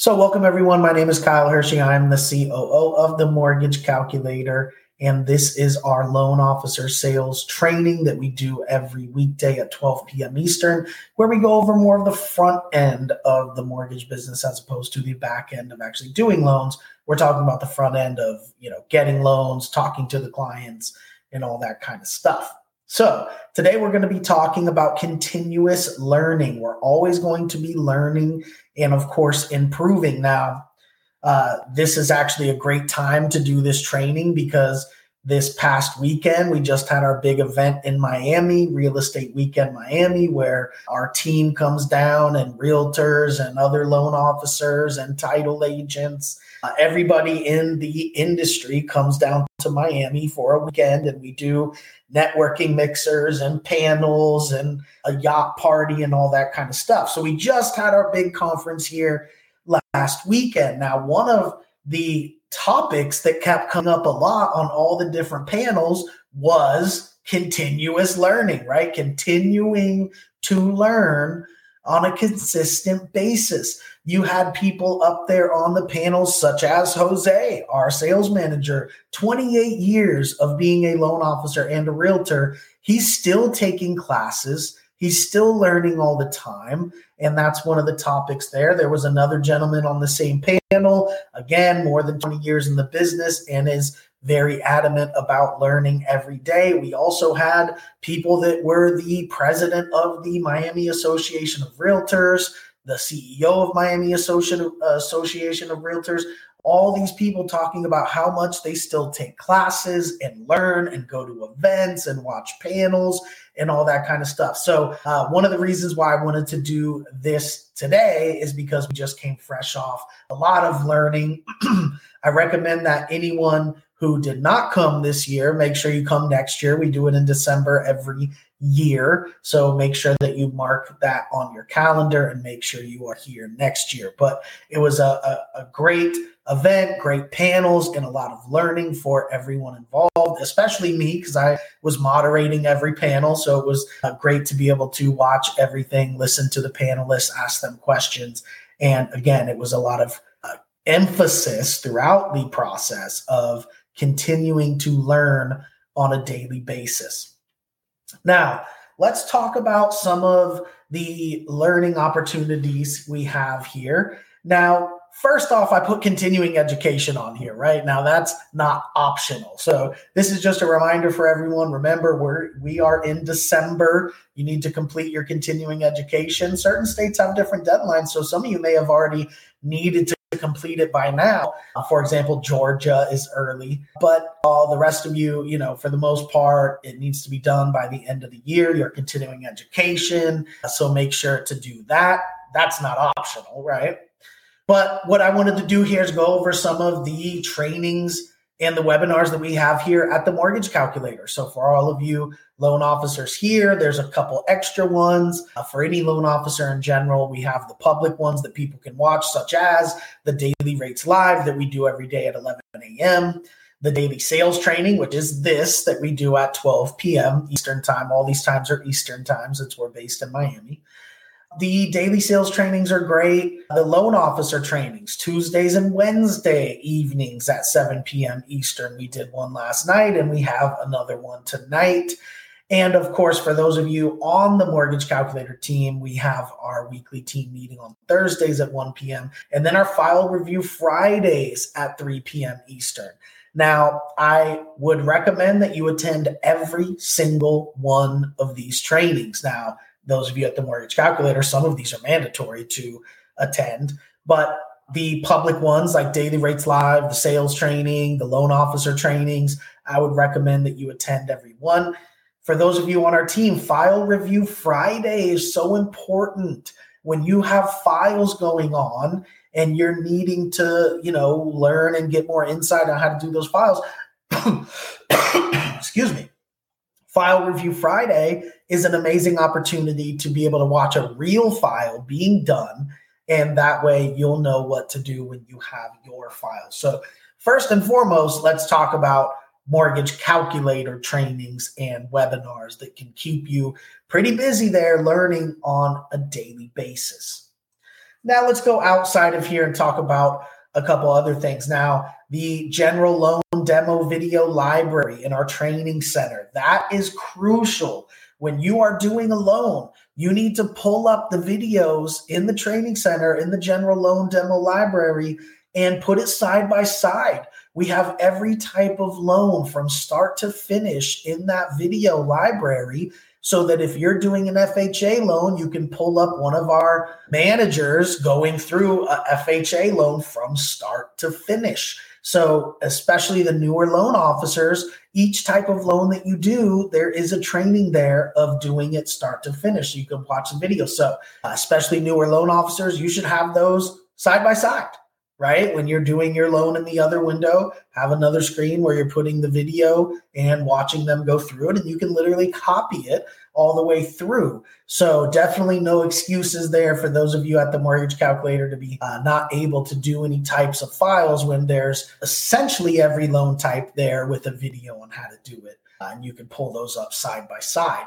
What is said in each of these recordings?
So, welcome everyone. My name is Kyle Hershey. I'm the COO of the Mortgage Calculator, and this is our loan officer sales training that we do every weekday at 12 p.m. Eastern, where we go over more of the front end of the mortgage business as opposed to the back end of actually doing loans. We're talking about the front end of you know getting loans, talking to the clients, and all that kind of stuff. So, today we're going to be talking about continuous learning. We're always going to be learning and, of course, improving. Now, uh, this is actually a great time to do this training because this past weekend we just had our big event in Miami, Real Estate Weekend Miami, where our team comes down and realtors and other loan officers and title agents. Uh, everybody in the industry comes down to Miami for a weekend and we do networking mixers and panels and a yacht party and all that kind of stuff. So we just had our big conference here last weekend. Now, one of the topics that kept coming up a lot on all the different panels was continuous learning, right? Continuing to learn on a consistent basis. You had people up there on the panels, such as Jose, our sales manager, 28 years of being a loan officer and a realtor. He's still taking classes. He's still learning all the time. And that's one of the topics there. There was another gentleman on the same panel, again, more than 20 years in the business and is very adamant about learning every day. We also had people that were the president of the Miami Association of Realtors, the CEO of Miami Association Association of Realtors, all these people talking about how much they still take classes and learn and go to events and watch panels and all that kind of stuff. So, uh, one of the reasons why I wanted to do this today is because we just came fresh off a lot of learning. I recommend that anyone who did not come this year, make sure you come next year. We do it in December every year. So make sure that you mark that on your calendar and make sure you are here next year. But it was a, a, a great event, great panels, and a lot of learning for everyone involved, especially me, because I was moderating every panel. So it was uh, great to be able to watch everything, listen to the panelists, ask them questions. And again, it was a lot of uh, emphasis throughout the process of continuing to learn on a daily basis. Now, let's talk about some of the learning opportunities we have here. Now, first off, I put continuing education on here, right? Now that's not optional. So this is just a reminder for everyone. Remember, we're we are in December. You need to complete your continuing education. Certain states have different deadlines. So some of you may have already needed to complete it by now. Uh, for example, Georgia is early, but all the rest of you, you know, for the most part, it needs to be done by the end of the year. Your continuing education. So make sure to do that. That's not optional, right? But what I wanted to do here is go over some of the trainings and the webinars that we have here at the Mortgage Calculator. So for all of you loan officers here, there's a couple extra ones. Uh, for any loan officer in general, we have the public ones that people can watch, such as the Daily Rates Live that we do every day at 11 a.m., the daily sales training, which is this that we do at 12 p.m. Eastern Time. All these times are Eastern Time since we're based in Miami. The daily sales trainings are great. The loan officer trainings, Tuesdays and Wednesday evenings at 7 p.m. Eastern. We did one last night and we have another one tonight. And of course, for those of you on the mortgage calculator team, we have our weekly team meeting on Thursdays at 1 p.m. and then our file review Fridays at 3 p.m. Eastern. Now, I would recommend that you attend every single one of these trainings. Now, those of you at the mortgage calculator, some of these are mandatory to attend, but the public ones like Daily Rates Live, the sales training, the loan officer trainings, I would recommend that you attend every one. For those of you on our team, File Review Friday is so important. When you have files going on and you're needing to, you know, learn and get more insight on how to do those files, excuse me, File Review Friday is an amazing opportunity to be able to watch a real file being done. And that way you'll know what to do when you have your file. So, first and foremost, let's talk about mortgage calculator trainings and webinars that can keep you pretty busy there learning on a daily basis. Now let's go outside of here and talk about a couple other things. Now, the general loan demo video library in our training center, that is crucial. When you are doing a loan, you need to pull up the videos in the training center in the general loan demo library and put it side by side. We have every type of loan from start to finish in that video library so that if you're doing an FHA loan, you can pull up one of our managers going through a FHA loan from start to finish. So, especially the newer loan officers, each type of loan that you do, there is a training there of doing it start to finish. You can watch the video. So, uh, especially newer loan officers, you should have those side by side right? When you're doing your loan in the other window, have another screen where you're putting the video and watching them go through it, and you can literally copy it all the way through. So, definitely no excuses there for those of you at the mortgage calculator to be uh, not able to do any types of files when there's essentially every loan type there with a video on how to do it. Uh, and you can pull those up side by side.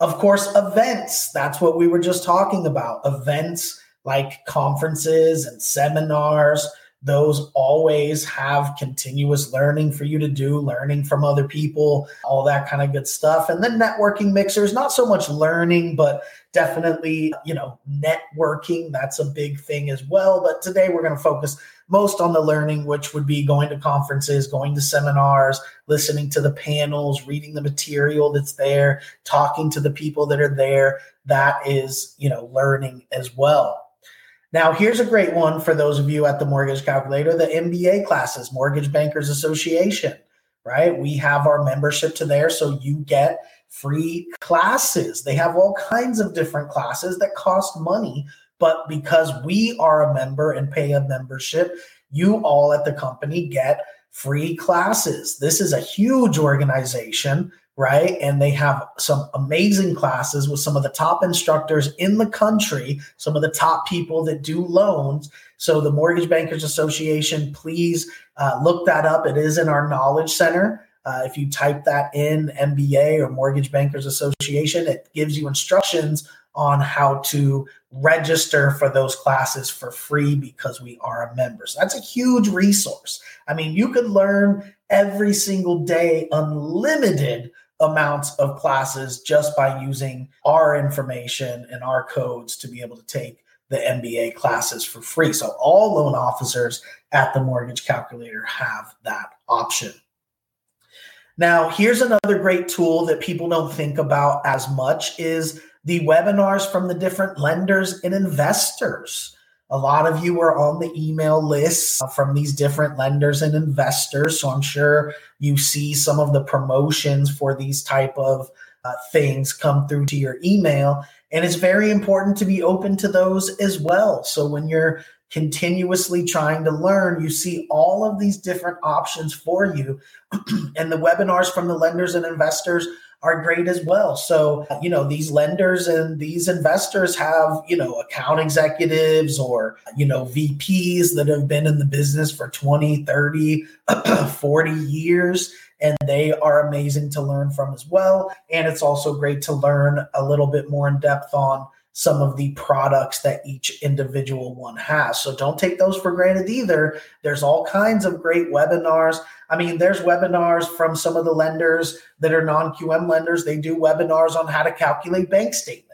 Of course, events. That's what we were just talking about. Events like conferences and seminars those always have continuous learning for you to do, learning from other people, all that kind of good stuff. And then networking mixers, not so much learning, but definitely, you know, networking. That's a big thing as well. But today we're going to focus most on the learning, which would be going to conferences, going to seminars, listening to the panels, reading the material that's there, talking to the people that are there. That is, you know, learning as well. Now, here's a great one for those of you at the mortgage calculator the MBA classes, Mortgage Bankers Association, right? We have our membership to there, so you get free classes. They have all kinds of different classes that cost money, but because we are a member and pay a membership, you all at the company get free classes. This is a huge organization right? And they have some amazing classes with some of the top instructors in the country, some of the top people that do loans. So, the Mortgage Bankers Association, please uh, look that up. It is in our Knowledge Center. Uh, if you type that in MBA or Mortgage Bankers Association, it gives you instructions on how to register for those classes for free because we are a member. So that's a huge resource. I mean, you could learn every single day unlimited amounts of classes just by using our information and our codes to be able to take the MBA classes for free. So all loan officers at the mortgage calculator have that option. Now, here's another great tool that people don't think about as much is the webinars from the different lenders and investors. A lot of you are on the email lists from these different lenders and investors, so I'm sure you see some of the promotions for these type of uh, things come through to your email, and it's very important to be open to those as well. So when you're continuously trying to learn, you see all of these different options for you, and the webinars from the lenders and investors are great as well. So, you know, these lenders and these investors have, you know, account executives or, you know, VPs that have been in the business for 20, 30, 40 years. And they are amazing to learn from as well. And it's also great to learn a little bit more in depth on some of the products that each individual one has. So don't take those for granted either. There's all kinds of great webinars. I mean, there's webinars from some of the lenders that are non QM lenders. They do webinars on how to calculate bank statements,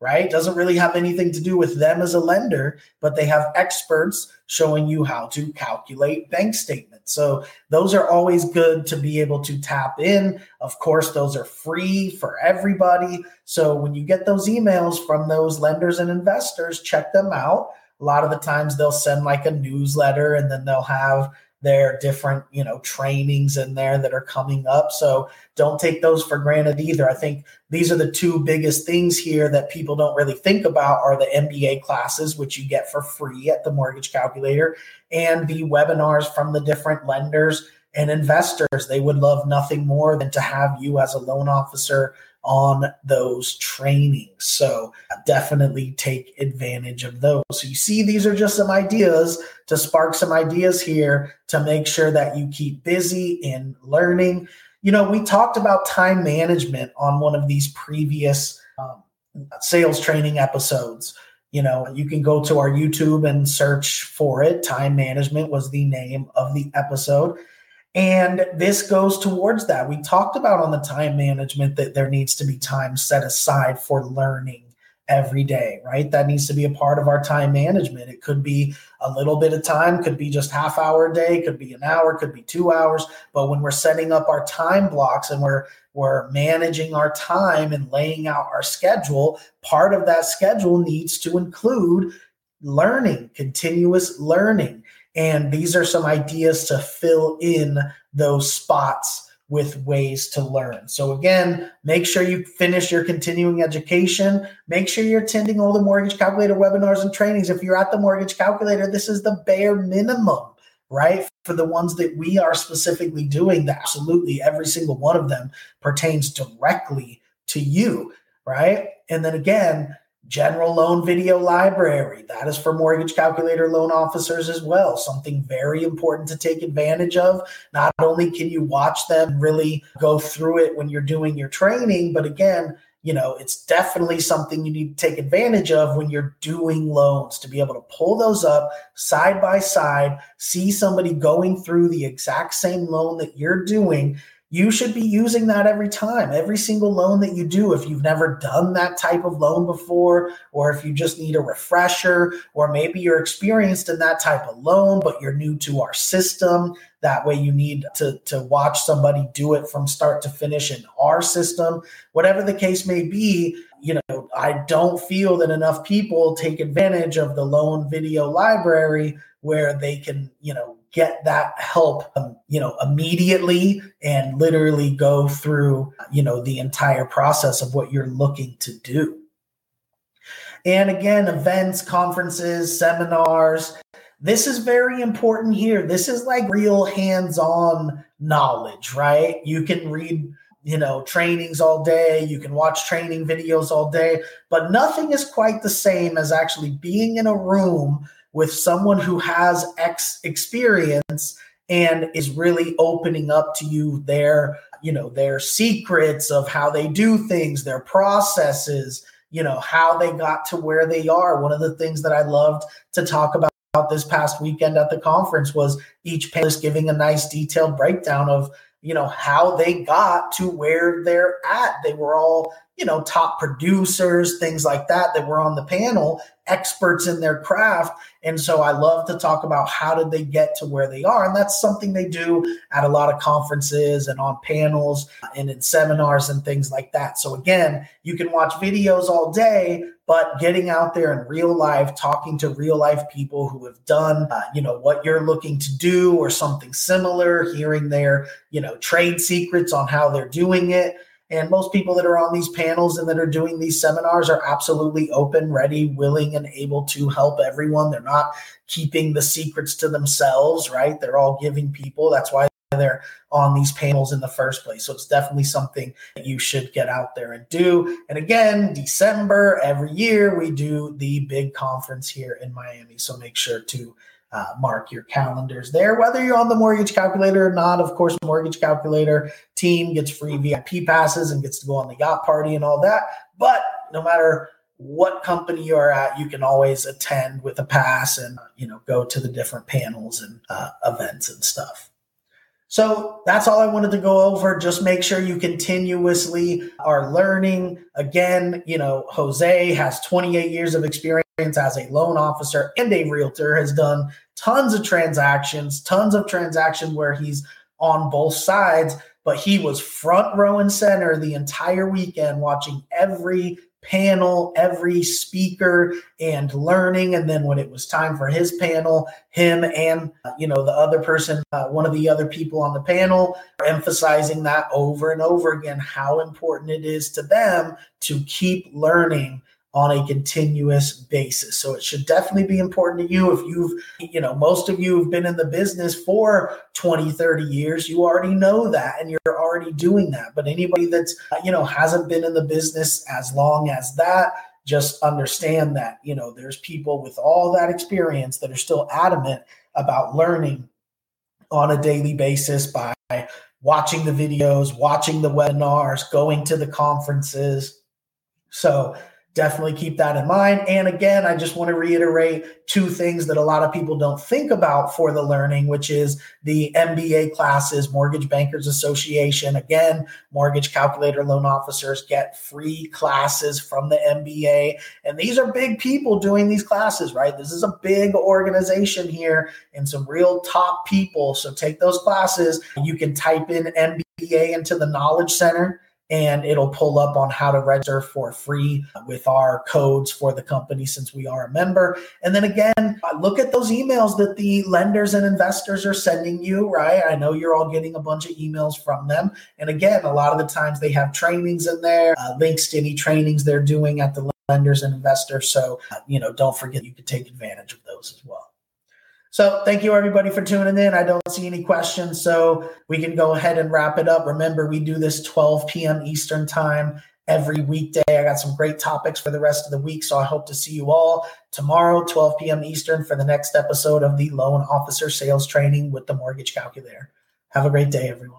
right? Doesn't really have anything to do with them as a lender, but they have experts showing you how to calculate bank statements. So those are always good to be able to tap in. Of course, those are free for everybody. So when you get those emails from those lenders and investors, check them out. A lot of the times they'll send like a newsletter and then they'll have their different you know trainings in there that are coming up. So don't take those for granted either. I think these are the two biggest things here that people don't really think about are the mba classes which you get for free at the mortgage calculator and the webinars from the different lenders and investors. They would love nothing more than to have you as a loan officer on those trainings. So definitely take advantage of those. So you see, these are just some ideas to spark some ideas here to make sure that you keep busy in learning. You know, we talked about time management on one of these previous um, sales training episodes. you know, you can go to our YouTube and search for it. Time management was the name of the episode. And this goes towards that. We talked about on the time management that there needs to be time set aside for learning every day, right? That needs to be a part of our time management. It could be a little bit of time, could be just half hour a day, could be an hour, could be 2 hours, but when we're setting up our time blocks and we're we're managing our time and laying out our schedule, part of that schedule needs to include learning, continuous learning. And these are some ideas to fill in those spots with ways to learn. So again, make sure you finish your continuing education. Make sure you're attending all the mortgage calculator webinars and trainings. If you're at the mortgage calculator, this is the bare minimum, right? For the ones that we are specifically doing, that absolutely every single one of them pertains directly to you, right? And then again, General Loan Video Library. That is for mortgage calculator loan officers as well. Something very important to take advantage of. Not only can you watch them really go through it when you're doing your training, but again, you know, it's definitely something you need to take advantage of when you're doing loans to be able to pull those up side by side, see somebody going through the exact same loan that you're doing you should be using that every time, every single loan that you do. If you've never done that type of loan before, or if you just need a refresher, or maybe you're experienced in that type of loan, but you're new to our system. That way, you need to, to watch somebody do it from start to finish in our system. Whatever the case may be, you know, I don't feel that enough people take advantage of the loan video library where they can, you know, get that help, um, you know, immediately and literally go through, you know, the entire process of what you're looking to do. And again, events, conferences, seminars, this is very important here. This is like real hands on knowledge, right? You can read, you know, trainings all day, you can watch training videos all day, but nothing is quite the same as actually being in a room with someone who has X experience and is really opening up to you their, you know, their secrets of how they do things, their processes, you know, how they got to where they are. One of the things that I loved to talk about this past weekend at the conference was each panelist giving a nice detailed breakdown of you know how they got to where they're at they were all you know top producers things like that that were on the panel experts in their craft. And so i love to talk about how did they get to where they are. And that's something they do at a lot of conferences and on panels and in seminars and things like that. So again you can watch videos all day but getting out there in real life talking to real life people who have done uh, you know what you're looking to do or something similar hearing their you know trade secrets on how they're doing it and most people that are on these panels and that are doing these seminars are absolutely open, ready, willing, and able to help everyone. They're not keeping the secrets to themselves, right? They're all giving people. That's why they're on these panels in the first place. So it's definitely something that you should get out there and do. And again, December every year, we do the big conference here in Miami. So make sure to uh, mark your calendars there. Whether you're on the mortgage calculator or not, of course, mortgage calculator team gets free VIP passes and gets to go on the yacht party and all that. But no matter what company you're at, you can always attend with a pass and you know go to the different panels and uh, events and stuff. So that's all I wanted to go over. Just make sure you continuously are learning. Again, you know, Jose has 28 years of experience as a loan officer and a realtor, has done tons of transactions, tons of transactions where he's on both sides, but he was front row and center the entire weekend watching every panel, every speaker, and learning. And then when it was time for his panel, him and uh, you know the other person, uh, one of the other people on the panel, emphasizing that over and over again how important it is to them to keep learning on a continuous basis. So it should definitely be important to you if you've, you know, most of you have been in the business for 20, 30 years, you already know that and you're already doing that. But anybody that's, you know, hasn't been in the business as long as that, just understand that, you know, there's people with all that experience that are still adamant about learning on a daily basis by watching the videos, watching the webinars, going to the conferences. So definitely keep that in mind. And again, I just want to reiterate two things that a lot of people don't think about for the learning, which is the MBA classes, Mortgage Bankers Association. Again, mortgage calculator loan officers get free classes from the MBA. And these are big people doing these classes, right? This is a big organization here and some real top people. So take those classes. You can type in MBA into the Knowledge Center and it'll pull up on how to register for free with our codes for the company since we are a member. And then again, look at those emails that the lenders and investors are sending you, right? I know you're all getting a bunch of emails from them. And again, a lot of the times they have trainings in there, uh, links to any trainings they're doing at the lenders and investors. So, uh, you know, don't forget you can take advantage of those as well. So thank you everybody for tuning in. I don't see any questions, so we can go ahead and wrap it up. Remember, we do this 12 p.m. Eastern time every weekday. I got some great topics for the rest of the week, so I hope to see you all tomorrow, 12 p.m. Eastern, for the next episode of the Loan Officer Sales Training with the Mortgage Calculator. Have a great day, everyone.